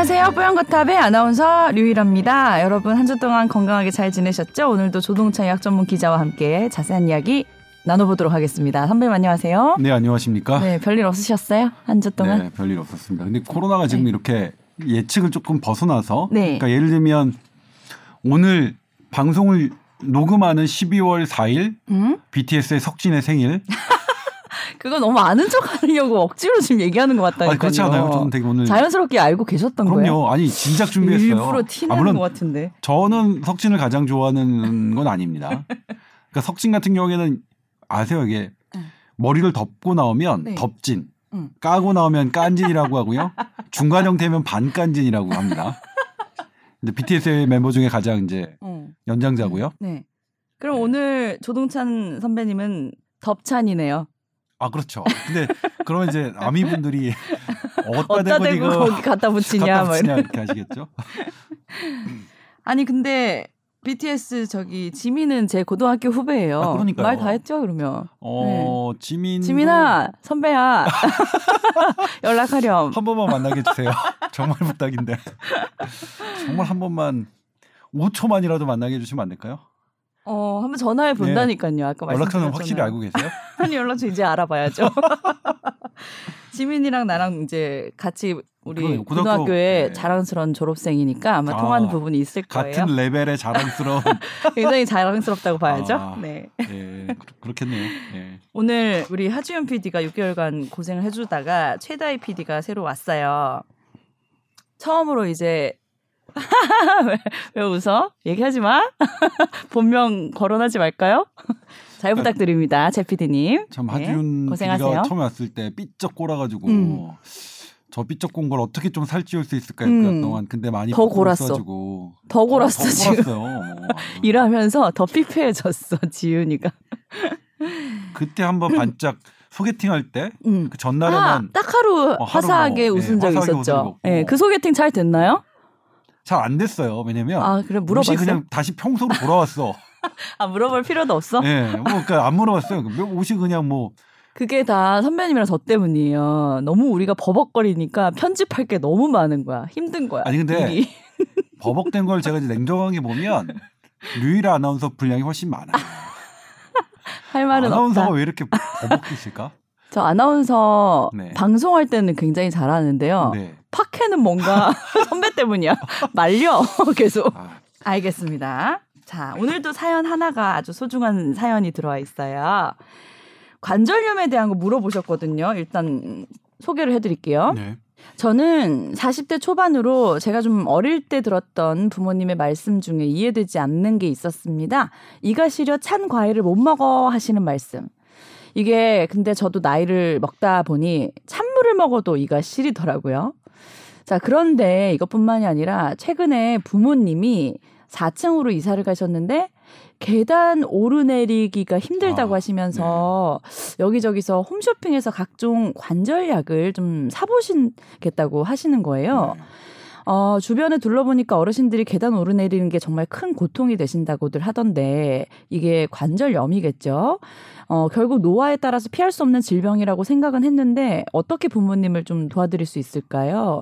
안녕하세요. 뽀얀거탑의 아나운서 류일합니다. 여러분 한 주 동안 건강하게 잘 지내셨죠? 오늘도 조동차 예약 전문 기자와 함께 자세한 이야기 나눠보도록 하겠습니다. 선배님 안녕하세요. 네, 안녕하십니까? 네, 별일 없으셨어요? 한 주 동안? 네, 별일 없었습니다. 근데 코로나가 지금 이렇게 예측을 조금 벗어나서 네. 그러니까 예를 들면 오늘 방송을 녹음하는 12월 4일 음? BTS의 석진의 생일. 그거 너무 아는 척 하려고 억지로 지금 얘기하는 것 같다니까요. 아니, 그렇지 않아요? 저는 되게 오늘 자연스럽게 알고 계셨던 거예요? 그럼요. 아니 진작 준비했어요. 일부러 티내는 아, 것 같은데. 저는 석진을 가장 좋아하는 건 아닙니다. 그러니까 석진 같은 경우에는 아세요 이게 응. 머리를 덮고 나오면 네. 덮진, 응. 까고 나오면 깐진이라고 하고요. 중간 형태면 반깐진이라고 합니다. 근데 BTS의 멤버 중에 가장 이제 어. 연장자고요. 네. 그럼 오늘 조동찬 선배님은 덥찬이네요. 아 그렇죠. 근데 그러면 이제 아미 분들이 어디다 어디다 대고 이거 거기 갖다 붙이냐 갖다 뭐 붙이냐 이런. 이렇게 하시겠죠. 아니 근데 BTS 저기 지민은 제 고등학교 후배예요. 아, 그러니까요. 말 다 했죠 그러면. 어 지민 지민아 선배야 연락하렴. 한 번만 만나게 해주세요. 정말 부탁인데. 정말 한 번만 5초만이라도 만나게 해주시면 안 될까요? 어 한번 전화해 본다니까요. 아까 네. 연락처는. 확실히 알고 계세요? 아니 연락처 이제 알아봐야죠. 지민이랑 나랑 이제 같이 우리 그러네요. 고등학교- 고등학교 에 네. 자랑스러운 졸업생이니까 아마 아, 통하는 부분이 있을 거예요. 같은 레벨의 자랑스러운. 굉장히 자랑스럽다고 봐야죠. 아. 네. 예, 그렇- 그렇겠네요. 예. 오늘 우리 하주연 PD가 6개월간 고생을 해주다가 최다희 PD가 새로 왔어요. 처음으로 이제 왜, 왜 웃어? 얘기하지 마. 본명 거론하지 말까요? 잘 부탁드립니다, 제 PD님. 참 하준 고생하세요. PD가 처음에 왔을 때 삐쩍 꼬라가지고 음. 저 삐쩍 꼰걸 어떻게 좀 살찌울 수 있을까요? 음. 그동안 근데 많이 더 골았어. 가지고 더 골았어, 더, 지금. 더 골았어요. 일하면서 더 피폐해졌어, 지윤이가. 그때 한번 반짝 소개팅 할때그 음. 아, 전날에는 딱 하루 어, 화사하게 뭐, 웃은 예, 적이 화사하게 있었죠. 웃은 거. 예, 그 소개팅 잘 됐나요? 잘 안 됐어요. 왜냐면 아, 그래 옷이 물어봤어요. 그냥 다시 평소로 돌아왔어. 아, 물어볼 필요도 없어. 예, 뭐 그러니까 안 물어봤어요. 옷이 그냥 뭐 그게 다 선배님이랑 저 때문이에요. 너무 우리가 버벅거리니까 편집할 게 너무 많은 거야. 힘든 거야. 아니, 근데. 버벅된 걸 제가 이제 냉정하게 보면 류일아 아나운서 분량이 훨씬 많아요. 할 말은 아나운서가 없다. 왜 이렇게 버벅이실까? 저 아나운서 네. 방송할 때는 굉장히 잘하는데요. 네. 팟캐는 뭔가 선배 때문이야. 말려 계속. 아, 알겠습니다. 자, 오늘도 사연 하나가 아주 소중한 사연이 들어와 있어요. 관절염에 대한 거 물어보셨거든요. 일단 소개를 해드릴게요. 네. 저는 40대 초반으로 제가 좀 어릴 때 들었던 부모님의 말씀 중에 이해되지 않는 게 있었습니다. 이가 시려 찬 과일을 못 먹어 하시는 말씀. 이게 근데 저도 나이를 먹다 보니 찬물을 먹어도 이가 시리더라고요. 자, 그런데 이것뿐만이 아니라 최근에 부모님이 4층으로 이사를 가셨는데 계단 오르내리기가 힘들다고 아, 하시면서 여기저기서 홈쇼핑에서 각종 관절약을 좀 사보시겠다고 하시는 거예요. 네. 어, 주변에 둘러보니까 어르신들이 계단 오르내리는 게 정말 큰 고통이 되신다고들 하던데 이게 관절염이겠죠. 어, 결국 노화에 따라서 피할 수 없는 질병이라고 생각은 했는데 어떻게 부모님을 좀 도와드릴 수 있을까요?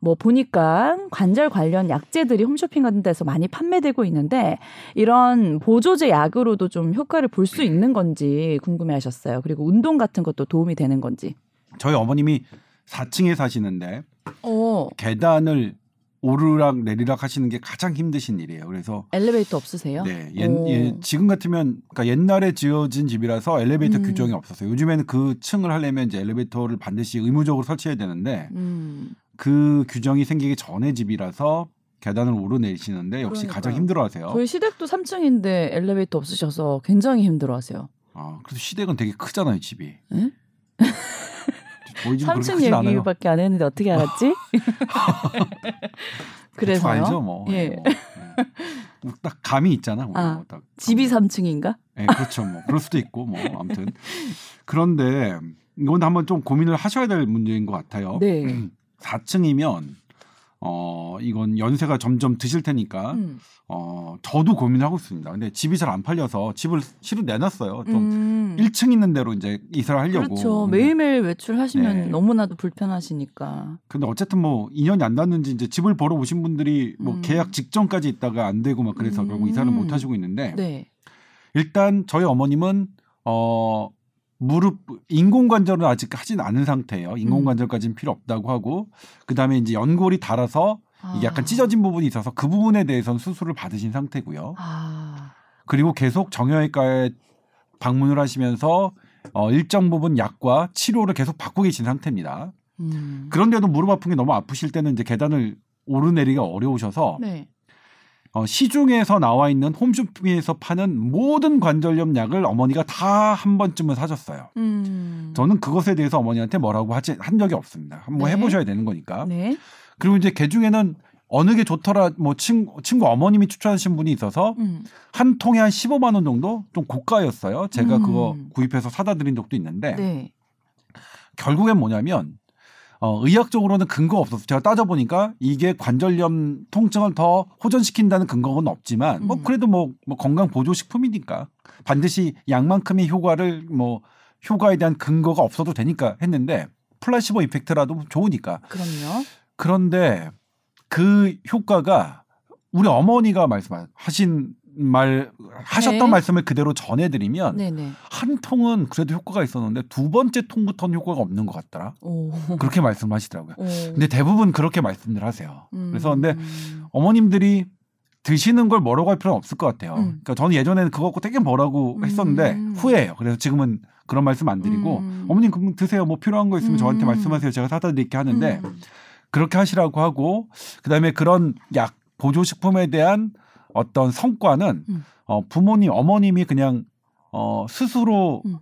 뭐 보니까 관절 관련 약제들이 홈쇼핑 같은 데서 많이 판매되고 있는데 이런 보조제 약으로도 좀 효과를 볼 수 있는 건지 궁금해 하셨어요. 그리고 운동 같은 것도 도움이 되는 건지. 저희 어머님이 4층에 사시는데 어, 계단을 오르락 내리락 하시는 게 가장 힘드신 일이에요. 그래서 엘리베이터 없으세요? 네, 옛, 오. 예, 지금 같으면 그러니까 옛날에 지어진 집이라서 엘리베이터 음. 규정이 없었어요. 요즘에는 그 층을 하려면 이제 엘리베이터를 반드시 의무적으로 설치해야 되는데 음. 그 규정이 생기기 전에 집이라서 계단을 오르내리시는데 역시 그러니까요. 가장 힘들어하세요. 저희 시댁도 3층인데 엘리베이터 없으셔서 굉장히 힘들어하세요. 아, 그래도 시댁은 되게 크잖아요, 집이. 응? 저희 집은 그렇게 3층 크진 않아요. 얘기밖에 안 했는데 어떻게 알았지? 대충 그래서요. 알죠, 뭐. 예. 뭐. 예. 딱 감이 있잖아. 뭐. 아, 딱 집이 감이. 3층인가? 예, 그렇죠. 뭐 그럴 수도 있고 뭐 아무튼 그런데 이건 한번 좀 고민을 하셔야 될 문제인 것 같아요. 네. 4층이면 어 이건 연세가 점점 드실 테니까 음. 어 저도 고민을 하고 있습니다. 근데 집이 잘 안 팔려서 집을 실은 내놨어요. 좀 음. 1층 있는 대로 이제 이사를 하려고. 그렇죠. 매일매일 외출하시면 네. 너무나도 불편하시니까. 근데 어쨌든 뭐 인연이 안 닿는지 이제 집을 보러 오신 분들이 뭐 음. 계약 직전까지 있다가 안 되고 막 그래서 음. 결국 이사를 못 하시고 있는데 네. 일단 저희 어머님은 어 무릎 인공관절은 아직 하진 않은 상태예요. 인공관절까지는 필요 없다고 하고 그다음에 이제 연골이 닳아서 이게 약간 아. 찢어진 부분이 있어서 그 부분에 대해서는 수술을 받으신 상태고요. 아. 그리고 계속 정형외과에 방문을 하시면서 어 일정 부분 약과 치료를 계속 받고 계신 상태입니다. 음. 그런데도 무릎 아픈 게 너무 아프실 때는 이제 계단을 오르내리기가 어려우셔서 네. 어, 시중에서 나와 있는 홈쇼핑에서 파는 모든 관절염 약을 어머니가 다 한 번쯤은 사셨어요. 음. 저는 그것에 대해서 어머니한테 뭐라고 하지 한 적이 없습니다. 한번 네. 해보셔야 되는 거니까. 네. 그리고 이제 개 중에는 어느 게 좋더라 뭐 친구, 친구 어머님이 추천하신 분이 있어서 음. 한 통에 한 15만 원 정도 좀 고가였어요. 제가 음. 그거 구입해서 사다 드린 적도 있는데 네. 결국엔 뭐냐면 어, 의학적으로는 근거가 없어서 제가 따져보니까 이게 관절염 통증을 더 호전시킨다는 근거는 없지만 뭐 음. 그래도 뭐, 뭐 건강 보조식품이니까 반드시 약만큼의 효과를 뭐 효과에 대한 근거가 없어도 되니까 했는데 플라시보 이펙트라도 좋으니까 그럼요. 그런데 그 효과가 우리 어머니가 말씀하신 말 하셨던 네. 말씀을 그대로 전해드리면 네네. 한 통은 그래도 효과가 있었는데 두 번째 통부터는 효과가 없는 것 같더라. 오. 그렇게 말씀하시더라고요. 오. 근데 대부분 그렇게 말씀들 하세요. 음. 그래서 근데 어머님들이 드시는 걸 뭐라고 할 필요는 없을 것 같아요. 음. 그러니까 저는 예전에는 그거 갖고 되게 뭐라고 했었는데 음. 후회해요. 그래서 지금은 그런 말씀 안 드리고 음. 어머님 그럼 드세요. 뭐 필요한 거 있으면 저한테 음. 말씀하세요. 제가 사다 드릴게 하는데 음. 그렇게 하시라고 하고 그다음에 그런 약 보조식품에 대한 어떤 성과는 음. 어, 부모님 어머님이 그냥 어, 스스로 음.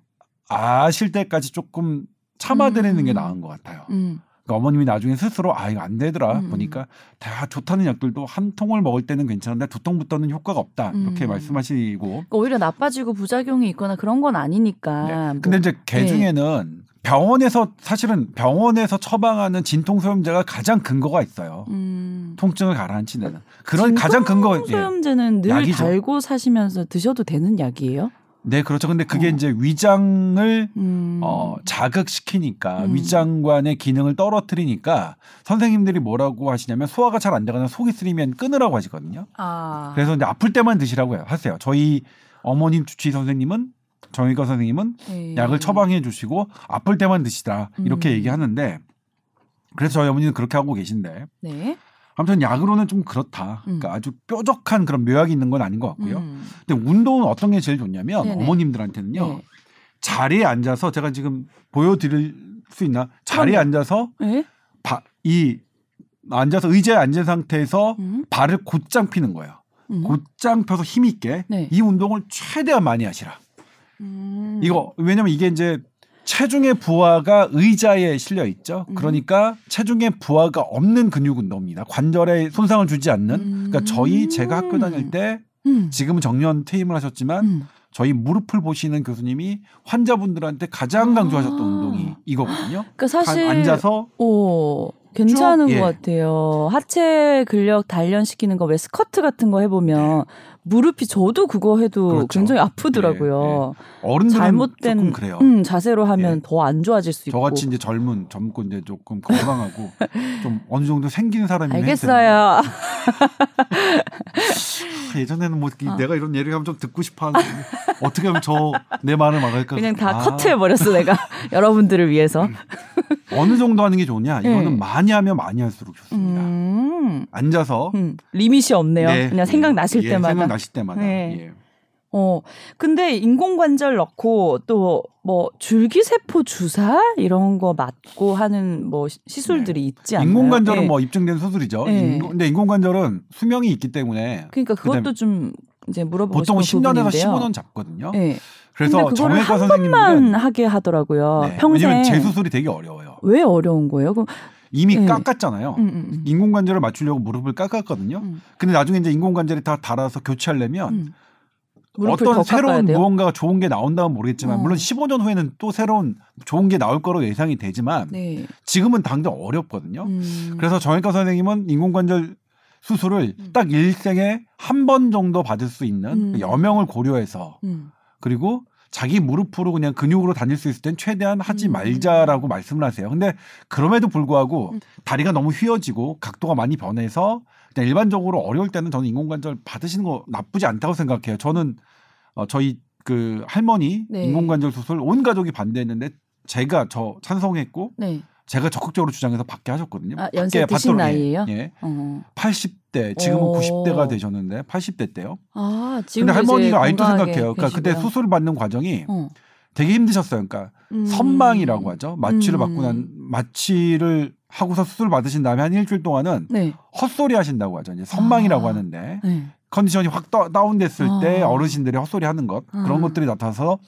아실 때까지 조금 참아드리는 음. 게 나은 것 같아요. 음. 그러니까 어머님이 나중에 스스로 아 이거 안 되더라 음. 보니까 다 좋다는 약들도 한 통을 먹을 때는 괜찮은데 두 통부터는 효과가 없다 이렇게 음. 말씀하시고 그러니까 오히려 나빠지고 부작용이 있거나 그런 건 아니니까. 네. 뭐- 근데 이제 개 네. 중에는 병원에서 사실은 병원에서 처방하는 진통 소염제가 가장 근거가 있어요. 음. 통증을 가라앉히는 그런 가장 근거 예. 소염제는 늘 약이죠. 달고 사시면서 드셔도 되는 약이에요? 네 그렇죠. 근데 그게 어. 이제 위장을 음. 어, 자극시키니까 음. 위장관의 기능을 떨어뜨리니까 선생님들이 뭐라고 하시냐면 소화가 잘 안 되거나 속이 쓰리면 끊으라고 하시거든요. 아. 그래서 이제 아플 때만 드시라고 해요. 하세요. 저희 어머님 주치 선생님은 정의과 선생님은 네. 약을 처방해 주시고 아플 때만 드시라 이렇게 음. 얘기하는데 그래서 저희 어머니는 그렇게 하고 계신데 네. 아무튼 약으로는 좀 그렇다. 음. 그러니까 아주 뾰족한 그런 묘약이 있는 건 아닌 것 같고요. 음. 근데 운동은 어떤 게 제일 좋냐면 네네. 어머님들한테는요. 네. 자리에 앉아서 제가 지금 보여드릴 수 있나? 자리에 그럼요. 앉아서 네? 바, 이 앉아서 의자에 앉은 상태에서 음. 발을 곧장 피는 거예요. 음. 곧장 펴서 힘 있게 네. 이 운동을 최대한 많이 하시라. 음. 이거 왜냐면 이게 이제 체중의 부하가 의자에 실려 있죠. 음. 그러니까 체중의 부하가 없는 근육 운동입니다. 관절에 손상을 주지 않는. 그러니까 음. 저희 제가 학교 다닐 때 음. 지금은 정년 퇴임을 하셨지만 음. 저희 무릎을 보시는 교수님이 환자분들한테 가장 강조하셨던 아. 운동이 이거거든요. 그러니까 사실 간- 앉아서 오 괜찮은 쭉, 예. 것 같아요. 하체 근력 단련시키는 거 왜 스쿼트 같은 거 해보면 무릎이 저도 그거 해도 네. 그렇죠. 굉장히 아프더라고요. 어른들은 잘못된 조금 그래요. 음, 자세로 하면 예. 더안 좋아질 수 있고. 저같이 이제 젊은 젊고 이제 조금 건강하고 좀 어느 정도 생긴 사람이 알겠어요. 예전에는 뭐 이- 어. 내가 이런 예를 하면 좀 듣고 싶어 하는데 어떻게 하면 저 내 말을 막을까? 그냥 다 아, 커트해 버렸어 내가 여러분들을 위해서. 어느 정도 하는 게 좋냐? 이거는 네. 많이 하면 많이 할수록 좋습니다. 음, 앉아서 음, 리밋이 없네요. 네, 그냥 예, 생각 나실 예, 때마다. 생각 나실 때마다 네. 예. 어, 근데 인공관절 넣고 또 뭐 줄기세포 주사 이런 거 맞고 하는 뭐 시- 시술들이 있지 않나요? 네. 인공관절은 예. 뭐 입증된 수술이죠. 네. 인공- 근데 인공관절은 수명이 있기 때문에 그러니까 그것도 좀 이제 물어보고 보통 싶은 10년에서 부분인데요. 15년 잡거든요. 예. 그래서 선생님들은 번만 하게 하더라고요. 네, 평생. 왜냐면 재수술이 되게 어려워요. 왜 어려운 거예요? 그럼 이미 네. 깎았잖아요. 음, 음, 음. 인공관절을 맞추려고 무릎을 깎았거든요. 음. 근데 나중에 이제 인공관절이 다 닳아서 교체하려면 음. 어떤 새로운? 무언가가 좋은 게 나온다면 모르겠지만 어. 물론 15년 후에는 또 새로운 좋은 게 나올 거로 예상이 되지만 네. 지금은 당장 어렵거든요. 음. 그래서 정형외과 선생님은 인공관절 수술을 음. 딱 일생에 한 번 정도 받을 수 있는 음. 여명을 고려해서 음. 그리고 자기 무릎으로 그냥 근육으로 다닐 수 있을 땐 최대한 하지 음. 말자라고 말씀을 하세요. 근데 그럼에도 불구하고 음. 다리가 너무 휘어지고 각도가 많이 변해서 그냥 일반적으로 어려울 때는 저는 인공관절 받으시는 거 나쁘지 않다고 생각해요. 저는 어, 저희 그 할머니 네. 인공관절 수술 온 가족이 반대했는데 제가 저 찬성했고 네. 제가 적극적으로 주장해서 받게 하셨거든요. 아, 연세 드신. 나이예요? 예. 어. 80대 지금은 오. 90대가 되셨는데 80대 때요. 아, 지금 근데 할머니가 아직도 생각해요. 그러니까 그때 수술 받는 과정이 어. 되게 힘드셨어요. 그러니까 음. 선망이라고 하죠. 마취를 음. 받고 난 마취를 하고서 수술 받으신 다음에 한 일주일 동안은 네. 헛소리 하신다고 하죠. 이제 선망이라고 아. 하는데 네. 컨디션이 확 다- 다운됐을 때 아. 어르신들이 헛소리 하는 것 그런 아. 것들이 나타나서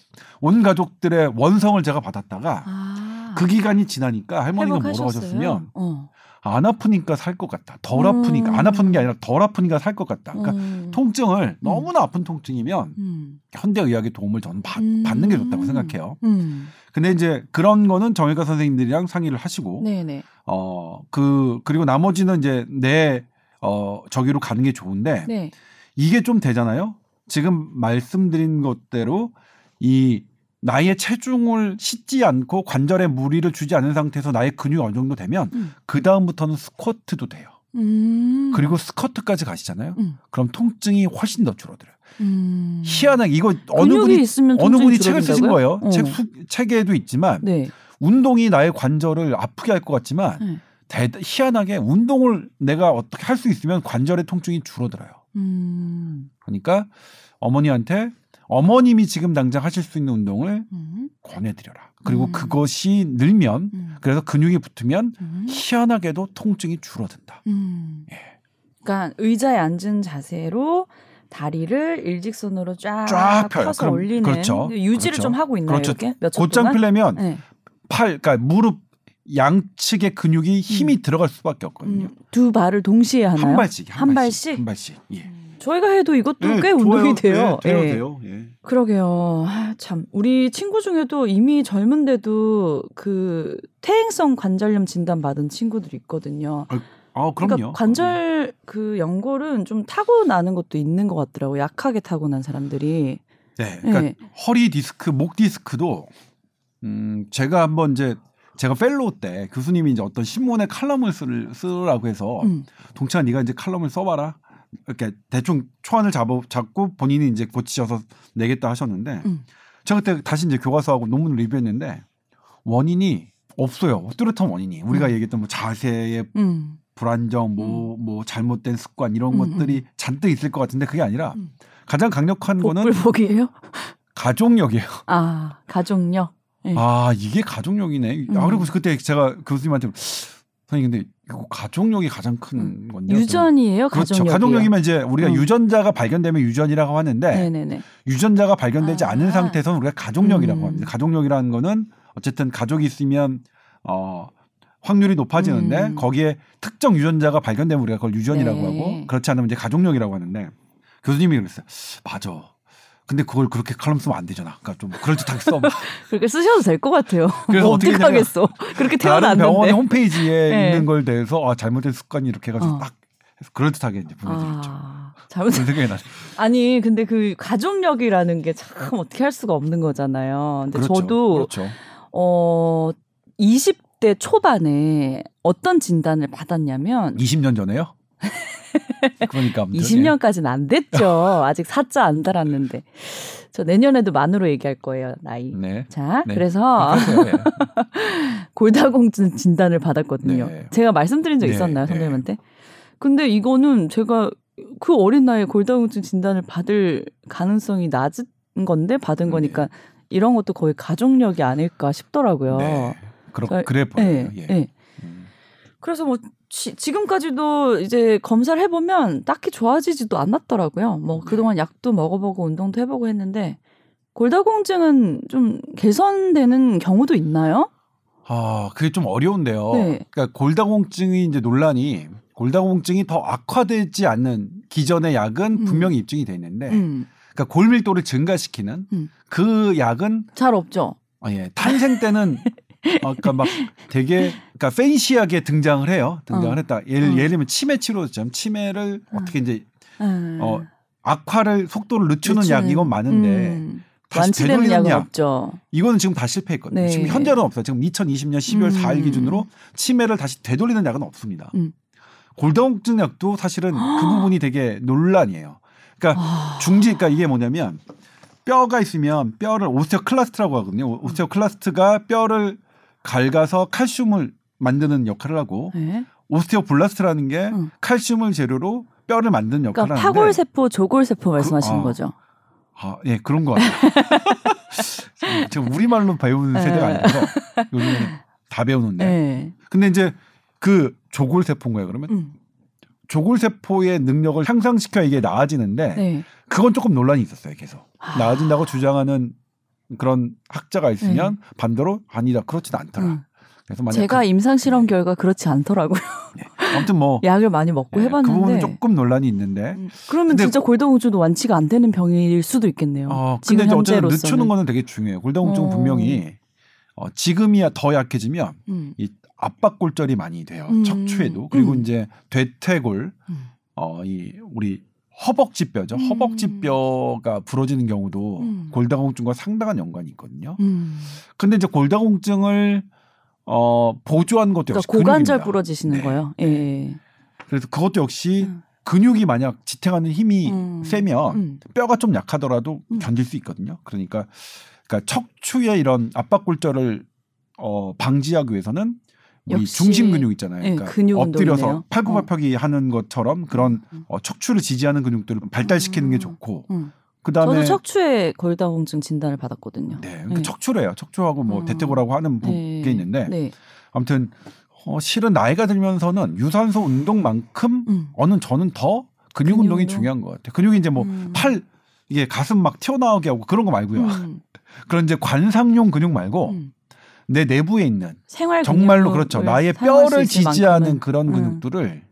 온 가족들의 원성을 제가 받았다가 아. 그 기간이 지나니까 할머니가 뭐라고? 하셨으면 어. 안 아프니까 살 것 같다. 덜 음. 아프니까 안 아프는 게 아니라 덜 아프니까 살 것 같다. 그러니까 음. 통증을 너무나 아픈 통증이면 음. 현대 의학의 도움을 저는 받, 음. 받는 게 좋다고 생각해요. 음. 근데 이제 그런 거는 정형외과 선생님들이랑 상의를 하시고 네네. 어그 그리고 나머지는 이제 내 어 저기로 가는 게 좋은데 네. 이게 좀 되잖아요. 지금 말씀드린 것대로 이 나의 체중을 싣지 않고 관절에 무리를 주지 않은 상태에서 나의 근육이 어느 정도 되면 음. 그 다음부터는 스쿼트도 돼요. 음. 그리고 스쿼트까지 가시잖아요. 음. 그럼 통증이 훨씬 더 줄어들어요. 음. 희한하게 이거 어느 분이 어느 분이 책을 쓰신? 거예요. 어. 책 수, 책에도 있지만 네. 운동이 나의 관절을 아프게 할 것 같지만 네. 대, 희한하게 운동을 내가 어떻게 할 수 있으면 관절의 통증이 줄어들어요. 음. 그러니까 어머니한테 어머님이 지금 당장 하실 수 있는 운동을 음. 권해드려라. 그리고 음. 그것이 늘면 음. 그래서 근육이 붙으면 음. 희한하게도 통증이 줄어든다. 음. 예. 그러니까 의자에 앉은 자세로 다리를 일직선으로 쫙, 쫙. 펴서 그럼- 올리는 그렇죠. 유지를 그렇죠. 좀 하고 있나요? 그렇죠. 이렇게 몇초 곧장? 펴려면 네. 팔, 그러니까 무릎 양측의 근육이 힘이 들어갈 수밖에 없거든요. 음, 두 발을 동시에 하나요? 한 발씩, 한, 한 발씩, 발씩? 한 발씩. 예. 저희가 해도 이것도 예, 꽤 좋아요. 운동이 돼요. 예, 돼요, 예. 돼요. 예. 그러게요. 아, 참 우리 친구 중에도 이미 젊은데도 그 퇴행성 관절염 진단 받은 친구들이 있거든요. 아, 그럼요. 그러니까 관절 그 연골은 좀 타고 나는 것도 있는 것 같더라고. 요 약하게 타고 난 사람들이. 네. 그러니까 네. 허리 디스크, 목 디스크도 음, 제가 한번 이제 제가 fellow 때 교수님이 이제 어떤 신문에 칼럼을 쓸, 쓰라고 해서 음. 동찬아 네가 이제 칼럼을 써봐라. 이렇게 대충 초안을 잡아, 잡고 본인이 이제 고치셔서 내겠다 하셨는데 음. 제가 그때 다시 이제 교과서하고 논문을 리뷰했는데 원인이 없어요. 뚜렷한 원인이. 우리가 음. 얘기했던 뭐 자세의 음. 불안정, 뭐, 뭐 잘못된 습관 이런 음, 것들이 잔뜩 있을 것 같은데 그게 아니라 음. 가장 강력한 거는 복불복이에요? 가족력이에요. 아 가족력. 네. 아 이게 가족력이네. 아 음. 그리고 그때 제가 교수님한테 선생님 근데 가족력이 가장 큰 건데. 유전이에요. 그렇죠. 가족력이요. 가족력이면 이제 우리가 음. 유전자가 발견되면 유전이라고 하는데 네네네. 유전자가 발견되지 아. 않은 상태에서는 우리가 가족력이라고 음. 합니다. 가족력이라는 거는 어쨌든 가족이 있으면 어 확률이 높아지는데 음. 거기에 특정 유전자가 발견되면 우리가 그걸 유전이라고 네. 하고 그렇지 않으면 이제 가족력이라고 하는데 교수님이 그랬어요. 맞아. 근데 그걸 그렇게 칼럼 쓰면 안 되잖아. 그러니까 좀 그럴듯하게 써봐. 그렇게 쓰셔도 될 것 같아요. 그래서 뭐 어떻게 하겠어. 그렇게 태어났는데. 병원의 홈페이지에 네. 있는 걸 대해서 아 잘못된 습관이 이렇게 해가지고 어. 딱 해서 그럴듯하게 이제 보내드렸죠. 아, 잘못. 생각이 나죠. 아니 근데 그 가족력이라는 게 참 어떻게 할 수가 없는 거잖아요. 근데 그렇죠. 저도 그렇죠. 어 20대 초반에 어떤 진단을 받았냐면 20년 전에요. 그러니까 아무튼, 20년까지는 안 됐죠. 아직 사자 안 달았는데. 저 내년에도 만으로 얘기할 거예요, 나이. 예. 네. 자, 네. 그래서 예. 골다공증 진단을 받았거든요. 네. 제가 말씀드린 적 네, 있었나요, 네. 선생님한테? 근데 이거는 제가 그 어린 나이에 골다공증 진단을 받을 가능성이 낮은 건데 받은 네. 거니까 이런 것도 거의 가족력이 아닐까 싶더라고요. 네. 그렇, 그러니까- 그래 보여요. 네, 예. 네. 음. 그래서 뭐 지, 지금까지도 이제 검사를 해보면 딱히 좋아지지도 않았더라고요. 뭐 네. 그동안 약도 먹어보고 운동도 해보고 했는데 골다공증은 좀 개선되는 경우도 있나요? 아, 그게 좀 어려운데요. 네. 그러니까 골다공증이 이제 논란이 골다공증이 더 악화되지 않는 기존의 약은 음. 분명히 입증이 돼 있는데 음. 그러니까 골밀도를 증가시키는 음. 그 약은 잘 없죠. 어, 예, 탄생 때는 어, 그러니까 막 되게 그러니까 팬시하게 등장을 해요. 등장을 어. 했다. 예를, 어. 예를 들면 치매 치료점 치매를 어 떻게 이제 음. 어, 악화를 속도를 늦추는 늦추는- 약 이건 많은데 음. 다시 되돌리는 약은 약 없죠. 이거는 지금 다 실패했거든요. 네. 지금 현재는 없어요. 지금 2020년 12월 음. 4일 기준으로 치매를 다시 되돌리는 약은 없습니다. 음. 골다공증 약도 사실은 그 부분이 되게 논란이에요. 그러니까 아. 중지, 그러니까 이게 뭐냐면 뼈가 있으면 뼈를 osteoclast라고 하거든요. o- osteoclast가 뼈를 갉아서 칼슘을 만드는 역할을 하고 네. osteoblast라는 게 음. 칼슘을 재료로 뼈를 만드는 역할을 그러니까 하는데 파골세포, 조골세포 말씀하시는 아. 거죠. 아, 예, 그런 거 같아요. 지금 우리말로 배우는 세대가 네. 아니라서 요즘에 다 배우는데. 네. 근데 이제 그 조골세포인 거예요, 그러면? 음. 조골세포의 능력을 향상시켜야 이게 나아지는데 네. 그건 조금 논란이 있었어요, 계속. 아. 나아진다고 주장하는 그런 학자가 있으면 반대로 아니다, 그렇진 않더라. 네. 음. 그래서 만약 제가 임상 실험 결과 그렇지 않더라고요. 그, 아무튼 뭐 약을 많이 먹고 예, 해봤는데. 그 부분은 조금 논란이 있는데 음, 그러면 진짜 골다공증도 완치가 안 되는 병일 수도 있겠네요. 어, 근데 이제 어쨌든. 늦추는 거는 되게 중요해요. 골다공증은 어. 분명히 어, 지금이야 더 약해지면 음. 이 압박골절이 많이 돼요. 음. 척추에도 그리고 음. 이제 대퇴골 음. 어이 우리 허벅지 뼈죠. 음. 허벅지 뼈가 부러지는 경우도 음. 골다공증과 상당한 연관이 있거든요. 음. 근데 이제 골다공증을 어 보조한 것도 그러니까 역시 고관절 근육입니다. 부러지시는 네. 거예요. 예. 그래서 그것도 역시 음. 근육이 만약 지탱하는 힘이 음. 세면 음. 뼈가 좀 약하더라도 음. 견딜 수 있거든요. 그러니까 그러니까 척추의 이런 압박골절을 어 방지하기 위해서는 우리 중심 근육 있잖아요. 예, 그러니까 근육 엎드려서. 팔굽혀펴기 하는 것처럼 그런 음. 어, 척추를 지지하는 근육들을 발달시키는 게 음. 좋고 음. 그다음에 저도 척추에 골다공증 진단을 받았거든요. 네, 그러니까 네. 척추래요. 척추하고 뭐 음. 대퇴골하고 하는 부- 네. 게 있는데 네. 아무튼 어, 실은 나이가 들면서는 유산소 운동만큼 음. 어는 저는 더 근육 근육 운동이 운동? 중요한 것 같아요. 근육이 이제 뭐 음. 팔 이게 가슴 막 튀어나오게 하고 그런 거 말고요. 음. 그런 이제 관상용 근육 말고 음. 내 내부에 있는 정말로 그렇죠. 나의 뼈를 지지하는 만큼은. 그런 음. 근육들을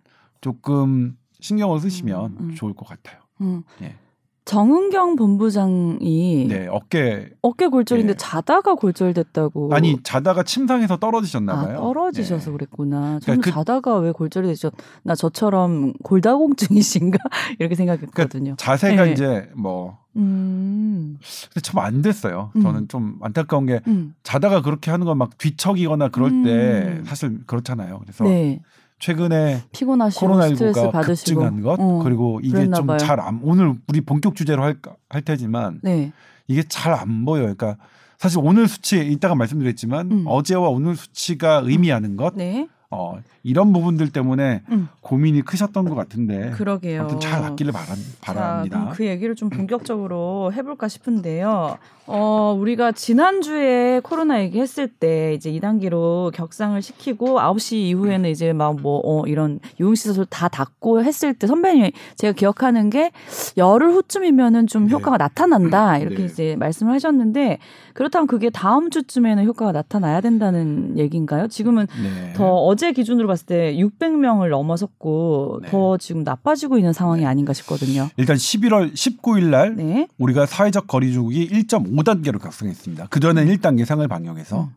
조금 신경을 쓰시면 음, 음. 좋을 것 같아요. 음. 예. 정은경 본부장이 네, 어깨 어깨 골절인데 예. 자다가 골절됐다고. 아니 자다가 침상에서 떨어지셨나 아, 봐요. 떨어지셔서 예. 그랬구나. 저는 그러니까 그- 자다가 왜 골절이 되죠? 나 저처럼 골다공증이신가 이렇게 생각했거든요. 자세가 예. 이제 뭐 음, 참안 됐어요. 음. 저는 좀 안타까운 게 음, 자다가 그렇게 하는 건 막 뒤척이거나 그럴 음. 때 사실 그렇잖아요. 그래서 네, 최근에 피곤하시고 스트레스 코로나19가 받으시고. 급증한 것 어, 그리고 이게 좀. 잘 안 오늘 우리 본격 주제로 할, 할 테지만 네, 이게 잘 안 보여요. 그러니까 사실 오늘 수치 이따가 말씀드렸지만 음. 어제와 오늘 수치가 의미하는 것 네, 어, 이런 부분들 때문에 음. 고민이 크셨던 것 같은데 그러게요. 아무튼 잘 낫기를 바라, 자, 바랍니다. 그럼 그 얘기를 좀 본격적으로 해볼까 싶은데요. 어, 우리가 지난주에 코로나 얘기했을 때 이제 2단계로 격상을 시키고 9시 이후에는 이제 막 뭐, 어, 이런 유흥시설 다 닫고 했을 때 선배님이 제가 기억하는 게 열흘 후쯤이면은 좀 네. 효과가 나타난다. 이렇게 네. 이제 말씀을 하셨는데 그렇다면 그게 다음 주쯤에는 효과가 나타나야 된다는 얘기인가요? 지금은 네. 더 어제 기준으로 봤을 때 600명을 넘어섰고 네. 더 지금 나빠지고 있는 상황이 네. 아닌가 싶거든요. 일단 11월 19일 날 네. 우리가 사회적 거리두기 1.5단계로 격상했습니다. 그전엔 1단계 상을 방역해서. 음.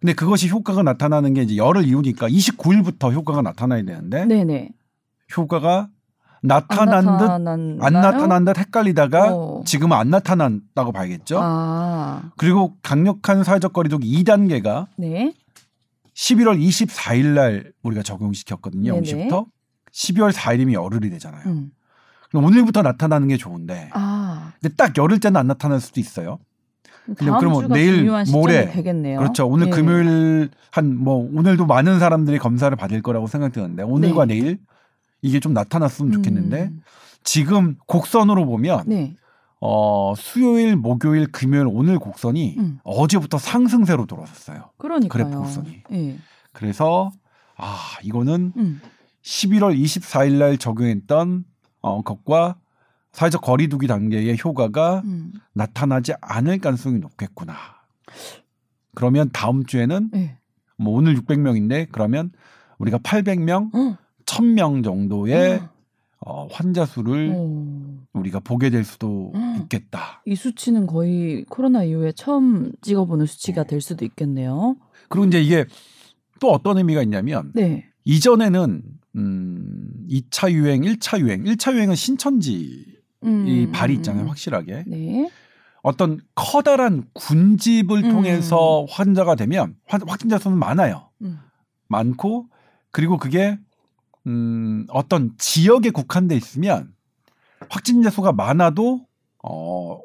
근데 그것이 효과가 나타나는 게 이제 열흘 이후니까 29일부터 효과가 나타나야 되는데 네네. 효과가 안 나타난 듯 안 나타난 듯 헷갈리다가 어. 지금은 안 나타난다고 봐야겠죠. 아, 그리고 강력한 사회적 거리두기 2단계가 네. 11월 24일 날 우리가 적용시켰거든요. 네네. 0시부터 12월 4일이면 열흘이 되잖아요. 음. 그럼 오늘부터 나타나는 게 좋은데 아, 근데 딱 열흘째는 안 나타날 수도 있어요. 다음 그러면 내일, 모레, 되겠네요. 그렇죠. 오늘 예. 금요일 한 뭐 오늘도 많은 사람들이 검사를 받을 거라고 생각되는데 오늘과 내일 이게 좀 나타났으면 좋겠는데 음. 지금 곡선으로 보면 네. 어 수요일, 목요일, 금요일 오늘 곡선이 음. 어제부터 상승세로 돌아섰어요. 그러니까요. 그래프 곡선이. 예. 그래서 아 이거는 음. 11월 24일 날 적용했던 어 것과 사회적 거리두기 단계의 효과가 음. 나타나지 않을 가능성이 높겠구나. 그러면 다음 주에는 예. 뭐 오늘 600명인데 그러면 우리가 800명, 어. 1000명 정도의 어. 어, 환자 수를 어. 우리가 보게 될 수도 음. 있겠다. 이 수치는 거의 코로나 이후에 처음 찍어보는 수치가 어. 될 수도 있겠네요. 그리고 이제 이게 또 어떤 의미가 있냐면 네. 이전에는 음 2차 유행, 1차 유행, 1차 유행은 신천지 음, 이 발이 음, 있잖아요, 음. 확실하게. 네. 어떤 커다란 군집을 음. 통해서 환자가 되면 환- 확진자 수는 많아요. 음. 많고 그리고 그게 음 어떤 지역에 국한돼 있으면 확진자 수가 많아도 어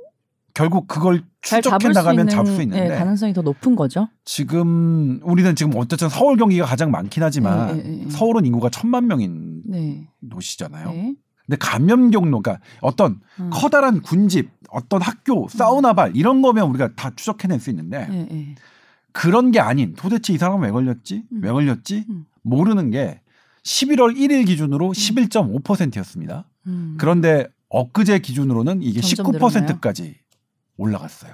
결국 그걸 잘 추적해 나가면 있는 잡을 수 있는데 네, 가능성이 더 높은 거죠. 지금 우리는 지금 어쨌든 서울 경기가 가장 많긴 하지만 네, 네, 네, 네. 서울은 인구가 천만 명인 네. 도시잖아요. 네. 근데 감염 경로가 어떤 음. 커다란 군집, 어떤 학교, 사우나발 이런 거면 우리가 다 추적해낼 수 있는데 네, 네. 그런 게 아닌 도대체 이 사람은 왜 걸렸지? 음. 왜 걸렸지? 음. 모르는 게 11월 1일 기준으로 11.5%였습니다. 음. 그런데 엊그제 기준으로는 이게 점점 19%까지 올라갔어요.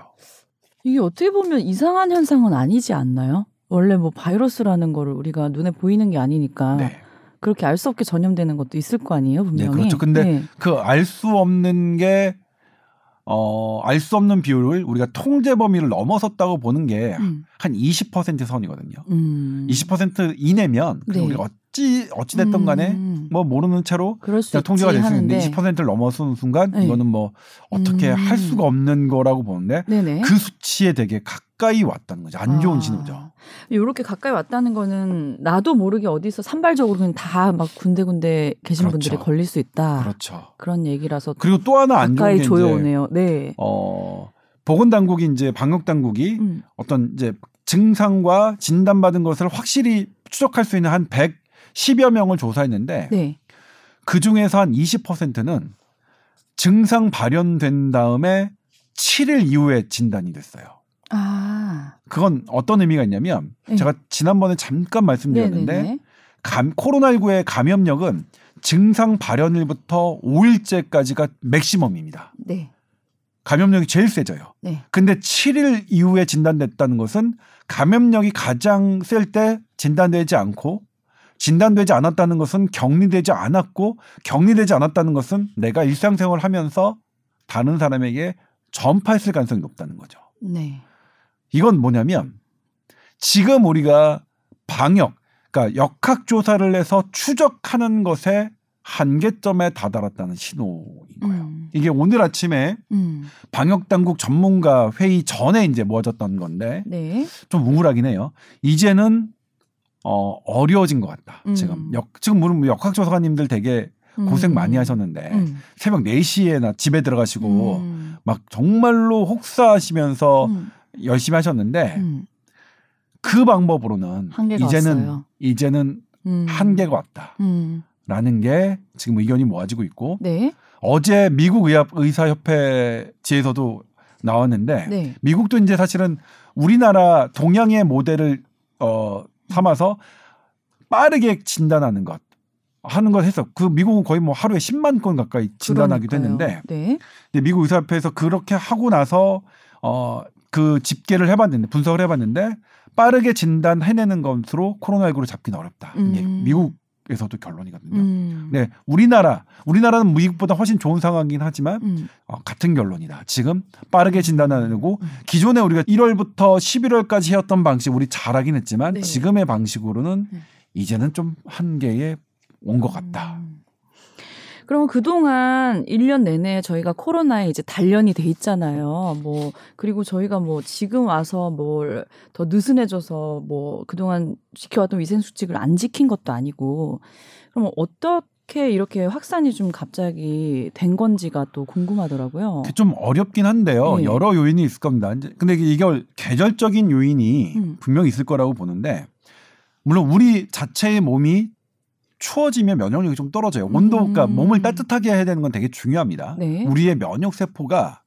이게 어떻게 보면 이상한 현상은 아니지 않나요? 원래 뭐 바이러스라는 거를 우리가 눈에 보이는 게 아니니까 네. 그렇게 알 수 없게 전염되는 것도 있을 거 아니에요, 분명히. 그렇죠. 근데 네. 그알 수 없는 게 어, 알 수 없는 비율을 우리가 통제 범위를 넘어섰다고 보는 게한 음. 20% 선이거든요. 음. 20% 이내면 그 네. 우리가 어찌 어찌 됐던 간에 음. 뭐 모르는 채로 통제가 될 수 있는데 하는데 20%를 넘어선 순간 네. 이거는 뭐 어떻게 음. 할 수가 없는 거라고 보는데 네네. 그 수치에 되게 가까이 왔다는 거죠. 안 좋은 아. 신호죠. 이렇게 가까이 왔다는 거는 나도 모르게 어디서 산발적으로 그냥 다 막 군데군데 계신 그렇죠. 분들이 걸릴 수 있다. 그렇죠. 그런 얘기라서 그리고 또 하나 안 좋은 게 조여오네요. 네. 어 보건 당국이 이제 방역 당국이 음. 어떤 이제 증상과 진단받은 것을 확실히 추적할 수 있는 한 110여 명을 조사했는데 네. 그 중에서 한 20%는 증상 발현된 다음에 7일 이후에 진단이 됐어요. 아. 그건 어떤 의미가 있냐면 네. 제가 지난번에 잠깐 말씀드렸는데 네네네. 감, 코로나19의 감염력은 증상 발현일부터 5일째까지가 맥시멈입니다. 네. 감염력이 제일 세져요. 네. 근데 7일 이후에 진단됐다는 것은 감염력이 가장 셀 때 진단되지 않고 진단되지 않았다는 것은 격리되지 않았고 격리되지 않았다는 것은 내가 일상생활을 하면서 다른 사람에게 전파했을 가능성이 높다는 거죠. 네. 이건 뭐냐면 지금 우리가 방역, 그러니까 역학조사를 해서 추적하는 것에 한계점에 다다랐다는 신호인 거예요. 음. 이게 오늘 아침에 음. 방역 당국 전문가 회의 전에 이제 모아졌던 건데 네. 좀 우울하긴 해요. 이제는 어 어려워진 것 같다. 음. 지금 역 지금 물론 뭐 역학조사관님들 되게 고생 음. 많이 하셨는데 음. 새벽 4시에나 집에 들어가시고 음. 막 정말로 혹사하시면서 음. 열심히 하셨는데 음. 그 방법으로는 이제는 왔어요. 이제는 음. 한계가 왔다라는 음. 게 지금 의견이 모아지고 있고 네. 어제 미국 의학 의사협회 지에서도 나왔는데 네. 미국도 이제 사실은 우리나라 동양의 모델을 어 삼아서 빠르게 진단하는 것 하는 걸 했어. 그 미국은 거의 뭐 하루에 10만 건 가까이 진단하기도 그러니까요. 했는데 네. 근데 미국 의사협회에서 그렇게 하고 나서 어 그 집계를 해봤는데 분석을 해봤는데 빠르게 진단해내는 것으로 코로나19를 잡기는 어렵다. 음. 미국 에서도 결론이거든요. 음. 네, 우리나라 우리나라는 미국보다 훨씬 좋은 상황이긴 하지만 음. 어, 같은 결론이다. 지금 빠르게 진단하고 음. 기존에 우리가 1월부터 11월까지 해왔던 방식 우리 잘하긴 했지만 네. 지금의 방식으로는 네. 이제는 좀 한계에 온 것 같다. 음. 그러면 그동안 1년 내내 저희가 코로나에 이제 단련이 돼 있잖아요. 뭐, 그리고 저희가 뭐 지금 와서 뭘 더 느슨해져서 뭐 그동안 지켜왔던 위생 수칙을 안 지킨 것도 아니고, 그럼 어떻게 이렇게 확산이 좀 갑자기 된 건지가 또 궁금하더라고요. 그게 좀 어렵긴 한데요. 네. 여러 요인이 있을 겁니다. 근데 이게 계절적인 요인이 음. 분명히 있을 거라고 보는데 물론 우리 자체의 몸이 추워지면 면역력이 좀 떨어져요. 온도, 그러니까 음. 몸을 따뜻하게 해야 되는 건 되게 중요합니다. 네. 우리의 면역 세포가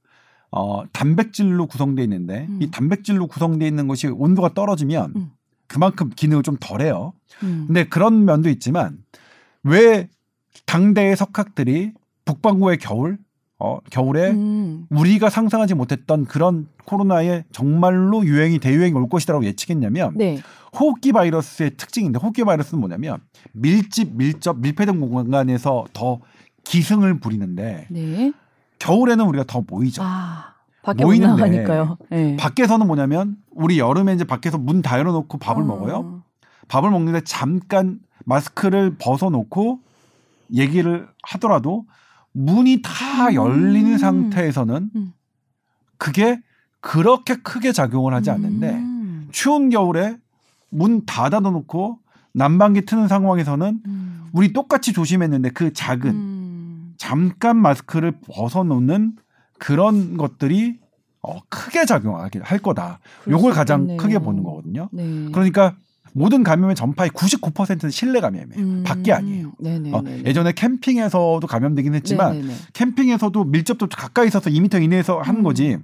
어, 단백질로 구성되어 있는데 음. 이 단백질로 구성되어 있는 것이 온도가 떨어지면 음. 그만큼 기능을 좀 덜해요. 음. 근데 그런 면도 있지만 왜 당대의 석학들이 북반구의 겨울, 어, 겨울에 음. 우리가 상상하지 못했던 그런 코로나의 정말로 유행이 대유행이 올 것이라고 예측했냐면 네. 호흡기 바이러스의 특징인데 호흡기 바이러스는 뭐냐면 밀집, 밀접, 밀폐된 공간에서 더 기승을 부리는데 네. 겨울에는 우리가 더 모이죠. 아, 밖에 모이는데. 네. 밖에서는 뭐냐면 우리 여름에 이제 밖에서 문 다 열어놓고 밥을 어. 먹어요. 밥을 먹는데 잠깐 마스크를 벗어놓고 얘기를 하더라도 문이 다 음. 열리는 상태에서는 음. 그게 그렇게 크게 작용을 하지 않는데 음. 추운 겨울에 문다 닫아 놓고 난방기 트는 상황에서는 음. 우리 똑같이 조심했는데 그 작은 음. 잠깐 마스크를 벗어놓는 그런 것들이 어, 크게 작용하게 할 거다. 요걸 수 가장. 크게 보는 거거든요. 네. 그러니까 모든 감염의 전파의 99%는 실내 감염이에요. 음. 밖에 아니에요. 네네. 어, 예전에 캠핑에서도 감염되긴 했지만 네네네. 캠핑에서도 밀접도 가까이 있어서 2m 이내에서 하는 음. 거지.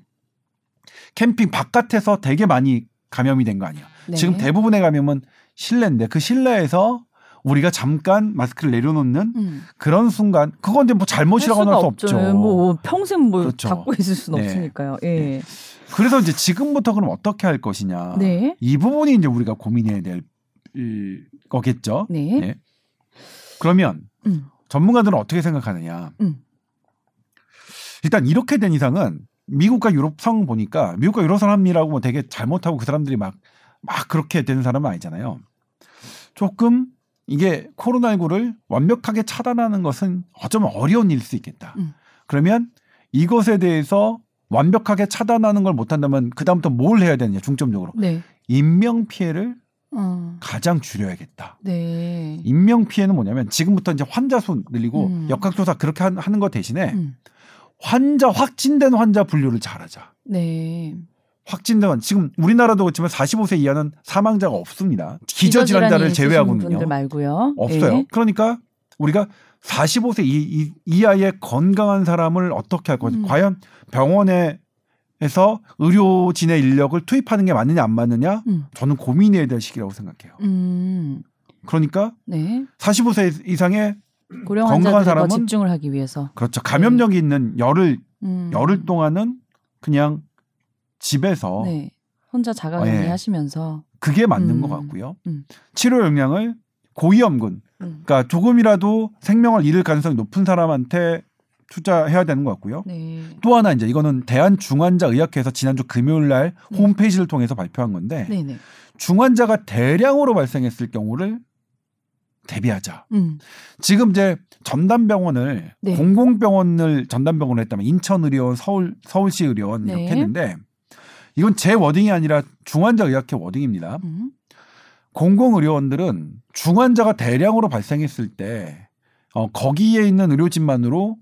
캠핑 바깥에서 되게 많이 감염이 된 거 아니에요. 네. 지금 대부분의 감염은 실내인데 그 실내에서 우리가 잠깐 마스크를 내려놓는 음. 그런 순간 그건 이제 뭐 잘못이라고는 할수 없죠. 뭐 평생 뭐 그렇죠. 닫고 있을 수는 네. 없으니까요. 예. 그래서 이제 지금부터 그럼 어떻게 할 것이냐. 네. 이 부분이 이제 우리가 고민해야 될 거겠죠. 네. 네. 그러면 음. 전문가들은 어떻게 생각하느냐. 음. 일단 이렇게 된 이상은 미국과 유럽 성 보니까 미국과 유럽 사람이라고 뭐 되게 잘못하고 그 사람들이 막, 막 그렇게 되는 사람은 아니잖아요. 조금 이게 코로나19를 완벽하게 차단하는 것은 어쩌면 어려운 일일 수 있겠다. 음. 그러면 이것에 대해서 완벽하게 차단하는 걸 못한다면 그다음부터 뭘 해야 되느냐 중점적으로 네. 인명 피해를 어. 가장 줄여야겠다. 네. 인명 피해는 뭐냐면 지금부터 이제 환자 수 늘리고 음. 역학조사 그렇게 한- 하는 거 대신에 음. 환자 확진된 환자 분류를 잘하자. 네. 확진된 환- 지금 우리나라도 그렇지만 45세 이하는 사망자가 없습니다. 기저질환자를 제외하고는요. 분들 말고요. 없어요. 네. 그러니까 우리가 45세 이, 이, 이하의 건강한 사람을 어떻게 할 거지? 음. 과연 병원에서 의료진의 인력을 투입하는 게 맞느냐 안 맞느냐? 음. 저는 고민해야 될 시기라고 생각해요. 음. 그러니까 네. 45세 이상의 건강한 사람은 집중을 하기 위해서. 그렇죠. 감염력이 있는 열흘 음. 열흘 동안은 그냥 집에서 네. 혼자 자가 예. 격리하시면서 그게 맞는 음. 것 같고요. 음. 치료 역량을 고위험군, 음. 그러니까 조금이라도 생명을 잃을 가능성이 높은 사람한테 투자해야 되는 것 같고요. 네. 또 하나 이제 이거는 대한 중환자 의학회에서 지난주 금요일 날 네. 홈페이지를 통해서 발표한 건데 네, 네. 중환자가 대량으로 발생했을 경우를 대비하자. 음. 지금 이제 전담 병원을 네. 공공병원을 전담 병원으로 했다면 인천의료원, 서울 서울시 의료원 이렇게 네. 했는데 이건 제 워딩이 아니라 중환자 의학회 워딩입니다. 음. 공공의료원들은 중환자가 대량으로 발생했을 때 어, 거기에 있는 의료진만으로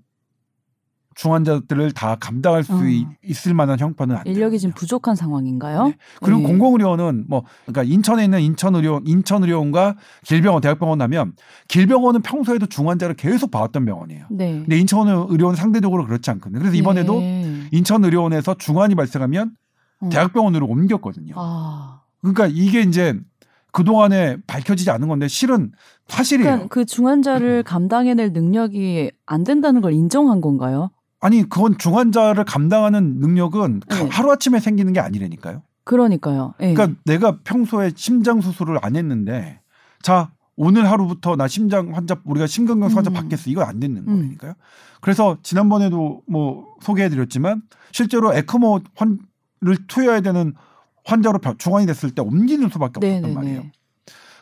중환자들을 다 감당할 수 어. 이- 있을 만한 형편은 안. 인력이 지금 부족한 상황인가요? 네. 그리고 네. 공공의료원은 뭐 그러니까 인천에 있는 인천의료 인천의료원과 길병원 대학병원 하면 길병원은 평소에도 중환자를 계속 봐왔던 병원이에요. 네. 근데 인천의료원 상대적으로 그렇지 않거든요. 그래서 이번에도 네. 인천의료원에서 중환이 발생하면 어. 대학병원으로 옮겼거든요. 아. 그러니까 이게 이제 그동안에 밝혀지지 않은 건데 실은 사실이에요. 그러니까 그 중환자를 감당해낼 능력이 안 된다는 걸 인정한 건가요? 아니 그건 중환자를 감당하는 능력은 네. 하루아침에 생기는 게 아니라니까요. 그러니까요. 예. 그러니까 내가 평소에 심장 수술을 안 했는데 자 오늘 하루부터 나 심장 환자 우리가 심근경색 환자 음. 받겠어 이거 안 되는 음. 거니까요. 그래서 지난번에도 뭐 소개해드렸지만 실제로 에크모 환를 투여해야 되는 환자로 벼- 중환이 됐을 때 옮기는 수밖에 없었단 말이에요. 네네네.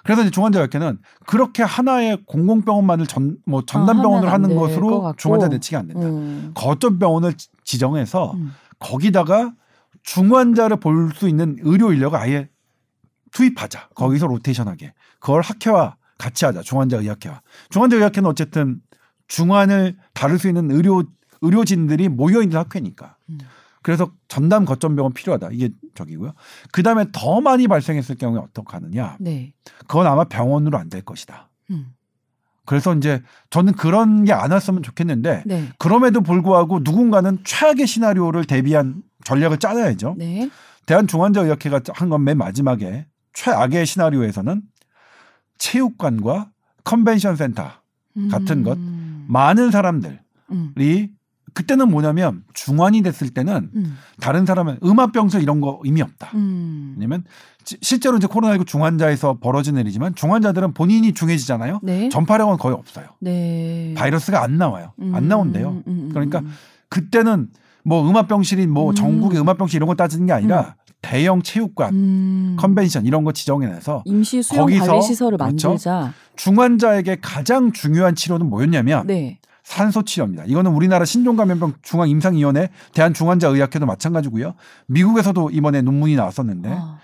그래서 이제 중환자학회는 그렇게 하나의 공공병원만을 전 뭐 전담병원을 아, 하는 것으로. 중환자 대책이 안 된다. 음. 거점 병원을 지- 지정해서 음. 거기다가 중환자를 볼 수 있는 의료 인력을 아예 투입하자. 거기서 로테이션하게. 그걸 학회와 같이 하자. 중환자 의학회와. 중환자 의학회는 어쨌든 중환을 다룰 수 있는 의료 의료진들이 모여 있는 학회니까. 음. 그래서 전담 거점 병원 필요하다. 이게 저기고요. 그 다음에 더 많이 발생했을 경우에 어떻게 하느냐? 네. 그건 아마 병원으로 안 될 것이다. 음. 그래서 이제 저는 그런 게 안 왔으면 좋겠는데 네. 그럼에도 불구하고 누군가는 최악의 시나리오를 대비한 전략을 짜야죠. 네. 대한중환자의학회가 한 건 맨 마지막에 최악의 시나리오에서는 체육관과 컨벤션 센터 같은 것, 음. 많은 사람들이 음. 그때는 뭐냐면 중환이 됐을 때는 음. 다른 사람은 음압병설 이런 거 의미 없다. 음. 왜냐면 지- 실제로 이제 코로나19 중환자에서 벌어진 일이지만 중환자들은 본인이 중해지잖아요. 네. 전파력은 거의 없어요. 네. 바이러스가 안 나와요. 음, 안 나온대요. 음, 음, 음, 그러니까 음. 그때는 뭐 음압병실이 뭐 음. 전국의 음압병실 이런 거 따지는 게 아니라 대형 체육관, 음. 컨벤션 이런 거 지정해내서 임시 수용 거기서 관리 시설을 그렇죠? 만들자. 중환자에게 가장 중요한 치료는 뭐였냐면 네. 산소 치료입니다. 이거는 우리나라 신종감염병 중앙 임상위원회 대한중환자의학회도 마찬가지고요. 미국에서도 이번에 논문이 나왔었는데 아,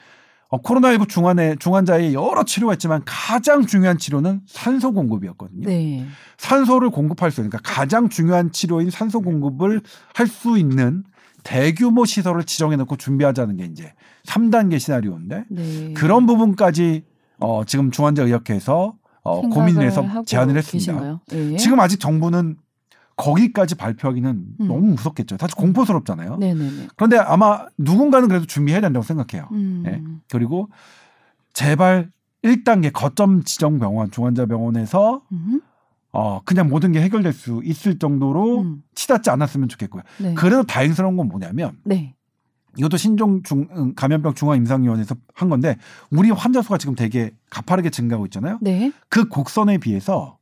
어, 코로나19 중환에 중환자의 여러 치료가 있지만 가장 중요한 치료는 산소 공급이었거든요. 네. 산소를 공급할 수 있는 그러니까 가장 중요한 치료인 산소 공급을 할 수 있는 대규모 시설을 지정해 놓고 준비하자는 게 이제 3단계 시나리오인데 네. 그런 부분까지 어, 지금 중환자 의학회에서 어, 고민을 해서 제안을 했습니다. 계신가요? 예. 지금 아직 정부는 거기까지 발표하기는 음. 너무 무섭겠죠. 사실 공포스럽잖아요. 네네네. 그런데 아마 누군가는 그래도 준비해야 된다고 생각해요. 음. 네. 그리고 제발 1단계 거점 지정 병원 중환자 병원에서 음. 어 그냥 모든 게 해결될 수 있을 정도로 음. 치닫지 않았으면 좋겠고요. 네. 그래도 다행스러운 건 뭐냐면 네. 이것도 신종 중 음, 감염병 중앙임상위원회에서 한 건데 우리 환자 수가 지금 되게 가파르게 증가하고 있잖아요. 네. 그 곡선에 비해서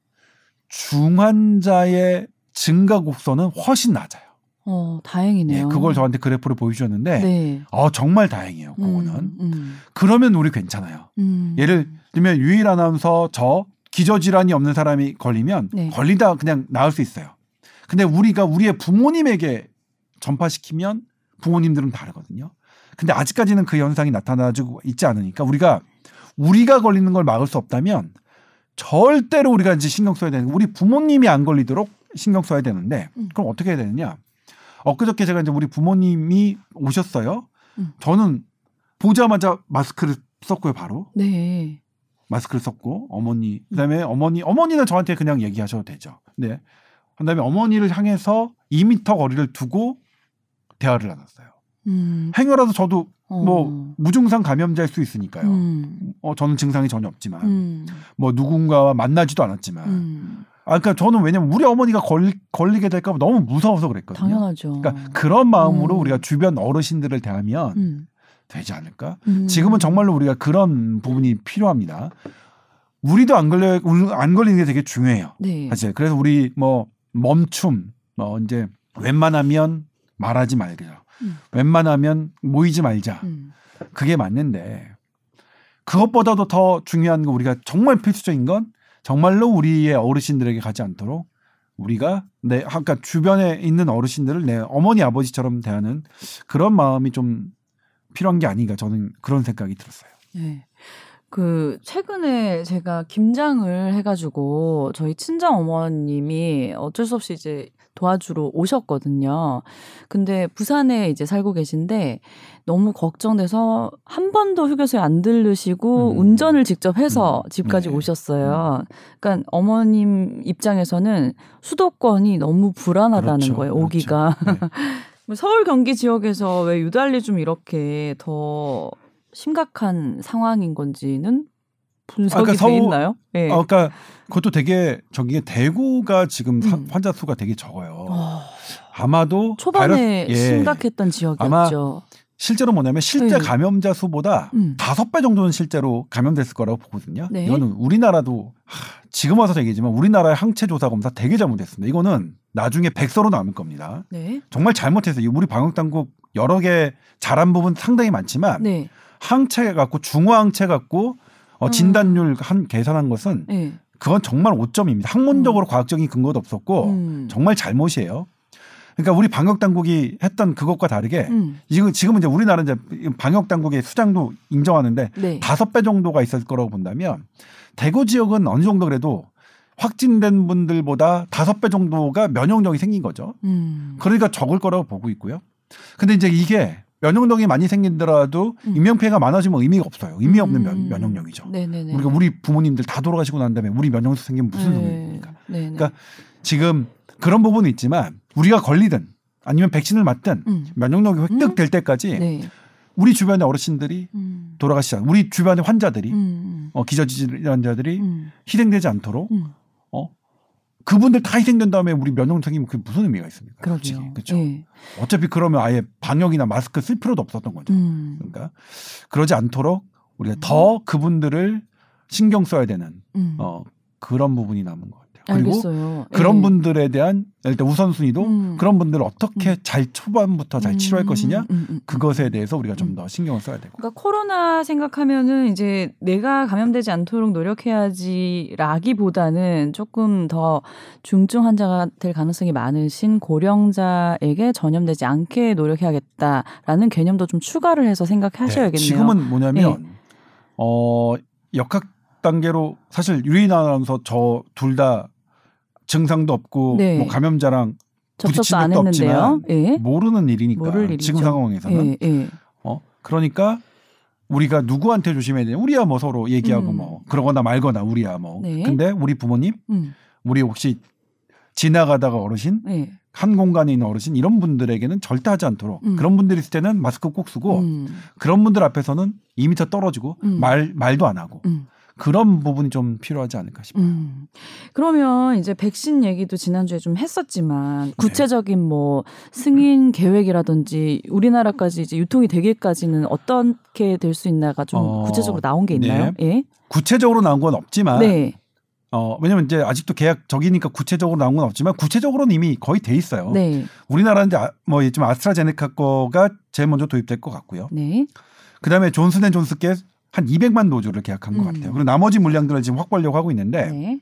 중환자의 증가 곡선은 훨씬 낮아요. 어, 다행이네요. 예, 그걸 저한테 그래프를 보여주셨는데 네. 어 정말 다행이에요. 그거는 음, 음, 그러면 우리 괜찮아요. 음. 예를 들면 유일 아나운서 저 기저질환이 없는 사람이 걸리면 네. 걸리다 그냥 나을 수 있어요. 근데 우리가 우리의 부모님에게 전파시키면 부모님들은 다르거든요. 근데 아직까지는 그 현상이 나타나지고 있지 않으니까 우리가 우리가 걸리는 걸 막을 수 없다면 절대로 우리가 이제 신경 써야 되는 우리 부모님이 안 걸리도록 신경 써야 되는데 음. 그럼 어떻게 해야 되느냐? 엊그저께 제가 이제 우리 부모님이 오셨어요. 음. 저는 보자마자 마스크를 썼고요, 바로. 네. 마스크를 썼고 어머니 그다음에 어머니 어머니는 저한테 그냥 얘기하셔도 되죠. 네. 그다음에 어머니를 향해서 2미터 거리를 두고 대화를 나눴어요. 음. 행여라도 저도 어. 뭐 무증상 감염자일 수 있으니까요. 음. 어 저는 증상이 전혀 없지만 음. 뭐 누군가와 만나지도 않았지만 음. 아 그러니까 저는 왜냐면 우리 어머니가 걸, 걸리게 될까 봐 너무 무서워서 그랬거든요. 당연하죠. 그러니까 그런 마음으로 음. 우리가 주변 어르신들을 대하면 음. 되지 않을까? 음. 지금은 정말로 우리가 그런 부분이 필요합니다. 우리도 안 걸려 안 걸리는 게 되게 중요해요. 네. 사실 그래서 우리 뭐 멈춤 뭐 이제 웬만하면 말하지 말자. 음. 웬만하면 모이지 말자. 음. 그게 맞는데 그것보다도 더 중요한 거 우리가 정말 필수적인 건 정말로 우리의 어르신들에게 가지 않도록 우리가 내 아까 주변에 있는 어르신들을 내 어머니 아버지처럼 대하는 그런 마음이 좀 필요한 게 아닌가 저는 그런 생각이 들었어요. 네. 그 최근에 제가 김장을 해가지고 저희 친정 어머님이 어쩔 수 없이 이제 도와주러 오셨거든요. 근데 부산에 이제 살고 계신데 너무 걱정돼서 한 번도 휴게소에 안 들르시고 음. 운전을 직접 해서 음. 집까지 네. 오셨어요. 그러니까 어머님 입장에서는 수도권이 너무 불안하다는 그렇죠. 거예요. 그렇죠. 오기가. 네. 뭐 서울 경기 지역에서 왜 유달리 좀 이렇게 더 심각한 상황인 건지는 분석이 아까 돼 서울- 있나요? 예. 아, 그러니까 그것도 되게 저기 대구가 지금 사- 음. 환자 수가 되게 적어요. 어, 아마도 초반에 바이러스- 예. 심각했던 지역이었죠. 실제로 뭐냐면 실제 네. 감염자 수보다 음. 다섯 배 정도는 실제로 감염됐을 거라고 보거든요. 네. 이거는 우리나라도 하, 지금 와서 얘기지만 우리나라의 항체 조사 검사 되게 잘못했습니다. 이거는 나중에 백서로 남을 겁니다. 네. 정말 잘못했어요. 우리 방역 당국 여러 개 잘한 부분 상당히 많지만 네. 항체 갖고 중화 항체 갖고 어, 음. 진단율 한 계산한 것은 네. 그건 정말 오점입니다. 학문적으로 과학적인 근거도 없었고 음. 정말 잘못이에요. 그러니까 우리 방역 당국이 했던 그것과 다르게 음. 지금 지금은 이제 우리나라 이제 방역 당국의 수장도 인정하는데 네. 다섯 배 정도가 있을 거라고 본다면 대구 지역은 어느 정도 그래도 확진된 분들보다 다섯 배 정도가 면역력이 생긴 거죠. 음. 그러니까 적을 거라고 보고 있고요. 근데 이제 이게 면역력이 많이 생긴더라도 음. 인명 피해가 많아지면 의미가 없어요. 의미 없는 면, 음. 면역력이죠. 네네네. 우리가 우리 부모님들 다 돌아가시고 난 다음에 우리 면역력 생기면 무슨 네. 소용입니까? 네네. 그러니까 지금 그런 부분은 있지만 우리가 걸리든 아니면 백신을 맞든 음. 면역력이 획득될 때까지 네. 우리 주변의 어르신들이 음. 돌아가시지 않 우리 주변의 환자들이 음. 어, 기저질환자들이 음. 희생되지 않도록 음. 어 그분들 다 희생된 다음에 우리 면역 생기면 그게 무슨 의미가 있습니까? 솔직히. 그렇죠. 예. 어차피 그러면 아예 방역이나 마스크 쓸 필요도 없었던 거죠. 음. 그러니까 그러지 않도록 우리가 더 그분들을 신경 써야 되는 음. 어 그런 부분이 남은 것 같아요. 그리고 알겠어요. 그런 예. 분들에 대한 일단 우선순위도 음. 그런 분들을 어떻게 잘 초반부터 잘 치료할 음, 것이냐 음, 음. 그것에 대해서 우리가 좀 음. 더 신경을 써야 되고. 그러니까 코로나 생각하면은 이제 내가 감염되지 않도록 노력해야지라기보다는 조금 더 중증 환자가 될 가능성이 많으신 고령자에게 전염되지 않게 노력해야겠다라는 개념도 좀 추가를 해서 생각하셔야겠네요. 예. 지금은 뭐냐면 어 역학 단계로 사실 유인 아나운서 저 둘 다 증상도 없고 네. 뭐 감염자랑 접촉도 안 했는데요. 예. 모르는 일이니까. 지금 상황에서는 예, 예. 어 그러니까 우리가 누구한테 조심해야 되냐 우리야 뭐 서로 얘기하고 음. 뭐 그러거나 말거나 우리야 뭐 네. 근데 우리 부모님 음. 우리 혹시 지나가다가 어르신 예. 한 공간에 있는 어르신 이런 분들에게는 절대 하지 않도록 음. 그런 분들이 있을 때는 마스크 꼭 쓰고 음. 그런 분들 앞에서는 2미터 떨어지고 음. 말 말도 안 하고 음. 그런 부분이 좀 필요하지 않을까 싶어요. 음. 그러면 이제 백신 얘기도 지난주에 좀 했었지만 구체적인 뭐 승인 계획이라든지 우리나라까지 이제 유통이 되기까지는 어떻게 될 수 있나가 좀 어, 구체적으로 나온 게 있나요? 예. 구체적으로 나온 건 없지만 네. 어 왜냐면 이제 아직도 계약 적이니까 구체적으로 나온 건 없지만 구체적으로는 이미 거의 돼 있어요. 네. 우리나라는 이제 아- 뭐 지금 아스트라제네카 거가 제일 먼저 도입될 것 같고요. 네. 그다음에 존슨앤존스께 한 200만 도주를 계약한 것 음. 같아요. 그리고 나머지 물량들을 지금 확보하려고 하고 있는데 네.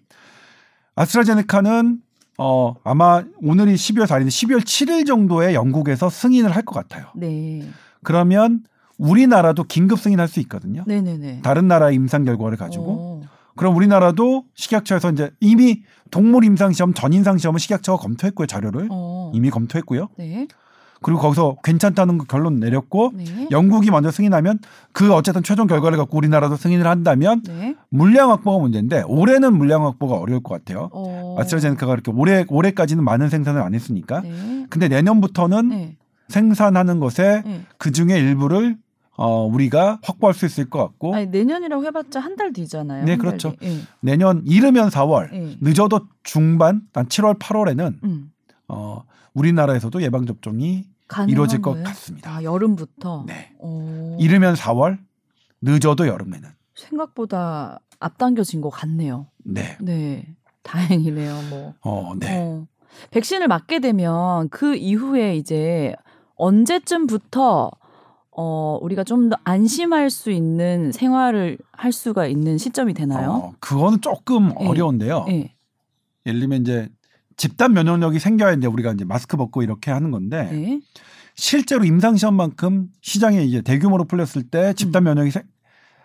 아스트라제네카는 어 아마 오늘이 12월 4일인데 12월 7일 정도에 영국에서 승인을 할 것 같아요. 네. 그러면 우리나라도 긴급 승인할 수 있거든요. 네, 네, 네. 다른 나라 임상 결과를 가지고 어. 그럼 우리나라도 식약처에서 이제 이미 동물 임상 시험 전 임상 시험은 식약처가 검토했고요 자료를 어. 이미 검토했고요. 네. 그리고 거기서 괜찮다는 거 결론 내렸고 네. 영국이 먼저 승인하면 그 어쨌든 최종 결과를 갖고 우리나라도 승인을 한다면 네. 물량 확보가 문제인데 올해는 물량 확보가 어려울 것 같아요. 어. 아스트라제네카가 이렇게 올해 올해까지는 많은 생산을 안 했으니까. 네. 근데 내년부터는 네. 생산하는 것에 네. 그 중에 일부를 어 우리가 확보할 수 있을 것 같고 아니 내년이라고 해봤자 한 달 뒤잖아요. 네, 그렇죠. 뒤. 예. 내년 이르면 4월, 예. 늦어도 중반, 한 7월, 8월에는 음. 어 우리나라에서도 예방 접종이 가능한 이루어질 것 거예요? 같습니다. 아 여름부터. 네. 어. 이르면 4월, 늦어도 여름에는. 생각보다 앞당겨진 것 같네요. 네. 네. 다행이네요. 뭐. 어, 네. 어. 백신을 맞게 되면 그 이후에 이제 언제쯤부터 어 우리가 좀 더 안심할 수 있는 생활을 할 수가 있는 시점이 되나요? 어, 그거는 조금 예. 어려운데요. 예. 예를 들면 이제 집단 면역력이 생겨야 이제 우리가 이제 마스크 벗고 이렇게 하는 건데 네. 실제로 임상 시험만큼 시장에 이제 대규모로 풀렸을 때 음. 집단 면역이 생-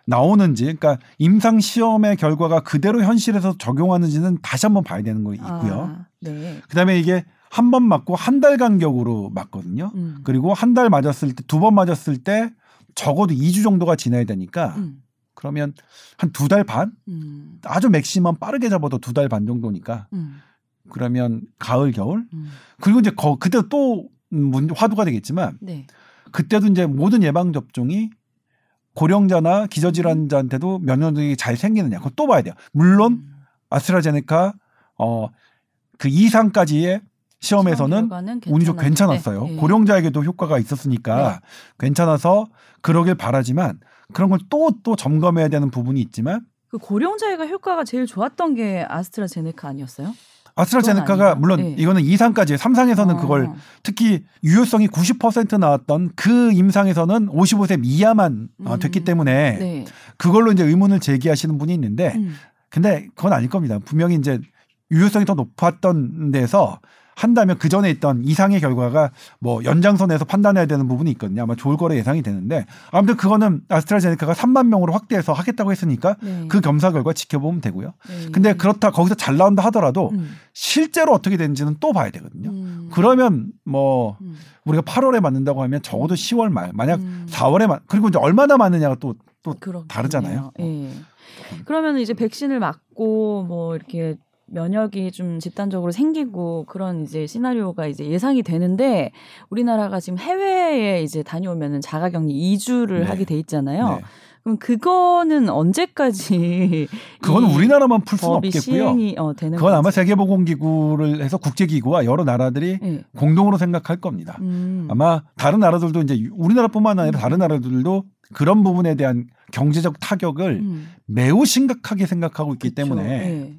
나오는지 그러니까 임상 시험의 결과가 그대로 현실에서 적용하는지는 다시 한번 봐야 되는 거 있고요. 아, 네. 그다음에 이게 한 번 맞고 한 달 간격으로 맞거든요. 음. 그리고 한 달 맞았을 때 두 번 맞았을 때 적어도 2주 정도가 지나야 되니까 음. 그러면 한 두 달 반? 음. 아주 맥시멈 빠르게 잡아도 두 달 반 정도니까 음. 그러면 가을 겨울 음. 그리고 이제 거 그때 또 문- 화두가 되겠지만 네. 그때도 이제 모든 예방 접종이 고령자나 기저질환자한테도 면역력이 잘 생기느냐 그거 또 봐야 돼요. 물론 음. 아스트라제네카 어그 이상까지의 시험에서는 운이 좀 괜찮았어요. 예. 고령자에게도 효과가 있었으니까 네. 괜찮아서 그러길 바라지만 그런 걸 또또 점검해야 되는 부분이 있지만 그 고령자애가 효과가 제일 좋았던 게 아스트라제네카 아니었어요? 아스트라제네카가? 물론 네. 이거는 2상까지 3상에서는 어. 그걸 특히 유효성이 90% 나왔던 그 임상에서는 55세 이하만 어, 음. 됐기 때문에 네. 그걸로 이제 의문을 제기하시는 분이 있는데 음. 근데 그건 아닐 겁니다. 분명히 이제 유효성이 더 높았던 데서 한다면 그 전에 있던 이상의 결과가 뭐 연장선에서 판단해야 되는 부분이 있거든요. 아마 좋을 거로 예상이 되는데 아무튼 그거는 아스트라제네카가 3만 명으로 확대해서 하겠다고 했으니까 네. 그 겸사 결과 지켜보면 되고요. 네. 근데 그렇다 거기서 잘 나온다 하더라도 음. 실제로 어떻게 되는지는 또 봐야 되거든요. 음. 그러면 뭐 음. 우리가 8월에 맞는다고 하면 적어도 10월 말 만약 음. 4월에 맞 그리고 이제 얼마나 맞느냐가 또 또. 다르잖아요. 예. 그러면 이제 백신을 맞고 뭐 이렇게 면역이 좀 집단적으로 생기고 그런 이제 시나리오가 이제 예상이 되는데 우리나라가 지금 해외에 이제 다녀오면은 자가격리 2주를 네. 하게 돼 있잖아요. 네. 그럼 그거는 언제까지 그건 이 우리나라만 풀 수는 없겠고요. 시행이 어, 되는 그건 아마 건지. 세계보건기구를 해서 국제기구와 여러 나라들이 예. 공동으로 생각할 겁니다. 음. 아마 다른 나라들도 이제 우리나라뿐만 아니라 다른 나라들도 그런 부분에 대한 경제적 타격을 음. 매우 심각하게 생각하고 있기 그쵸. 때문에 예.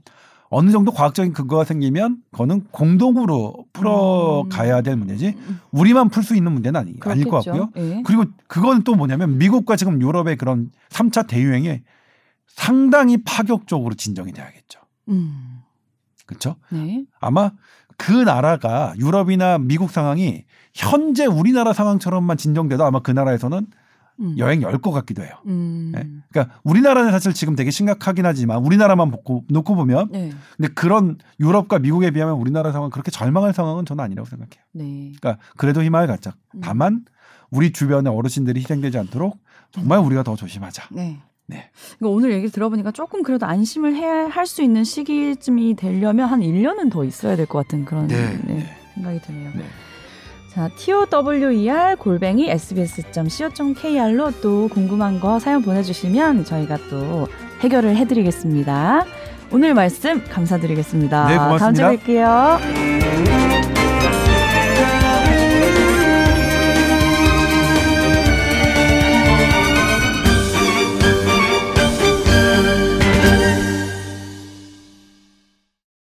어느 정도 과학적인 근거가 생기면 그거는 공동으로 풀어가야 될 문제지 음. 우리만 풀 수 있는 문제는 아니, 아닐 것. 같고요. 예. 그리고 그건 또 뭐냐면 미국과 지금 유럽의 그런 3차 대유행에 상당히 파격적으로 진정이 돼야겠죠. 음. 그렇죠? 네. 아마 그 나라가 유럽이나 미국 상황이 현재 우리나라 상황처럼만 진정돼도 아마 그 나라에서는 음. 여행 열 것 같기도 해요. 음. 네. 그러니까 우리나라는 사실 지금 되게 심각하긴 하지만 우리나라만 놓고, 놓고 보면 네. 근데 그런 유럽과 미국에 비하면 우리나라 상황 그렇게 절망할 상황은 저는 아니라고 생각해요. 네. 그러니까 그래도 희망을 갖자. 음. 다만 우리 주변의 어르신들이 희생되지 않도록 정말 우리가 더 조심하자. 네. 네. 그러니까 오늘 얘기 들어보니까 조금 그래도 안심을 해야 할 수 있는 시기쯤이 되려면 한 1년은 더 있어야 될 것 같은 그런 네, 네, 네. 생각이 드네요. 네. 자, tower 골뱅이 sbs.co.kr로 또 궁금한 거 사연 보내주시면 저희가 또 해결을 해드리겠습니다. 오늘 말씀 감사드리겠습니다. 네, 고맙습니다. 다음 주에 뵐게요.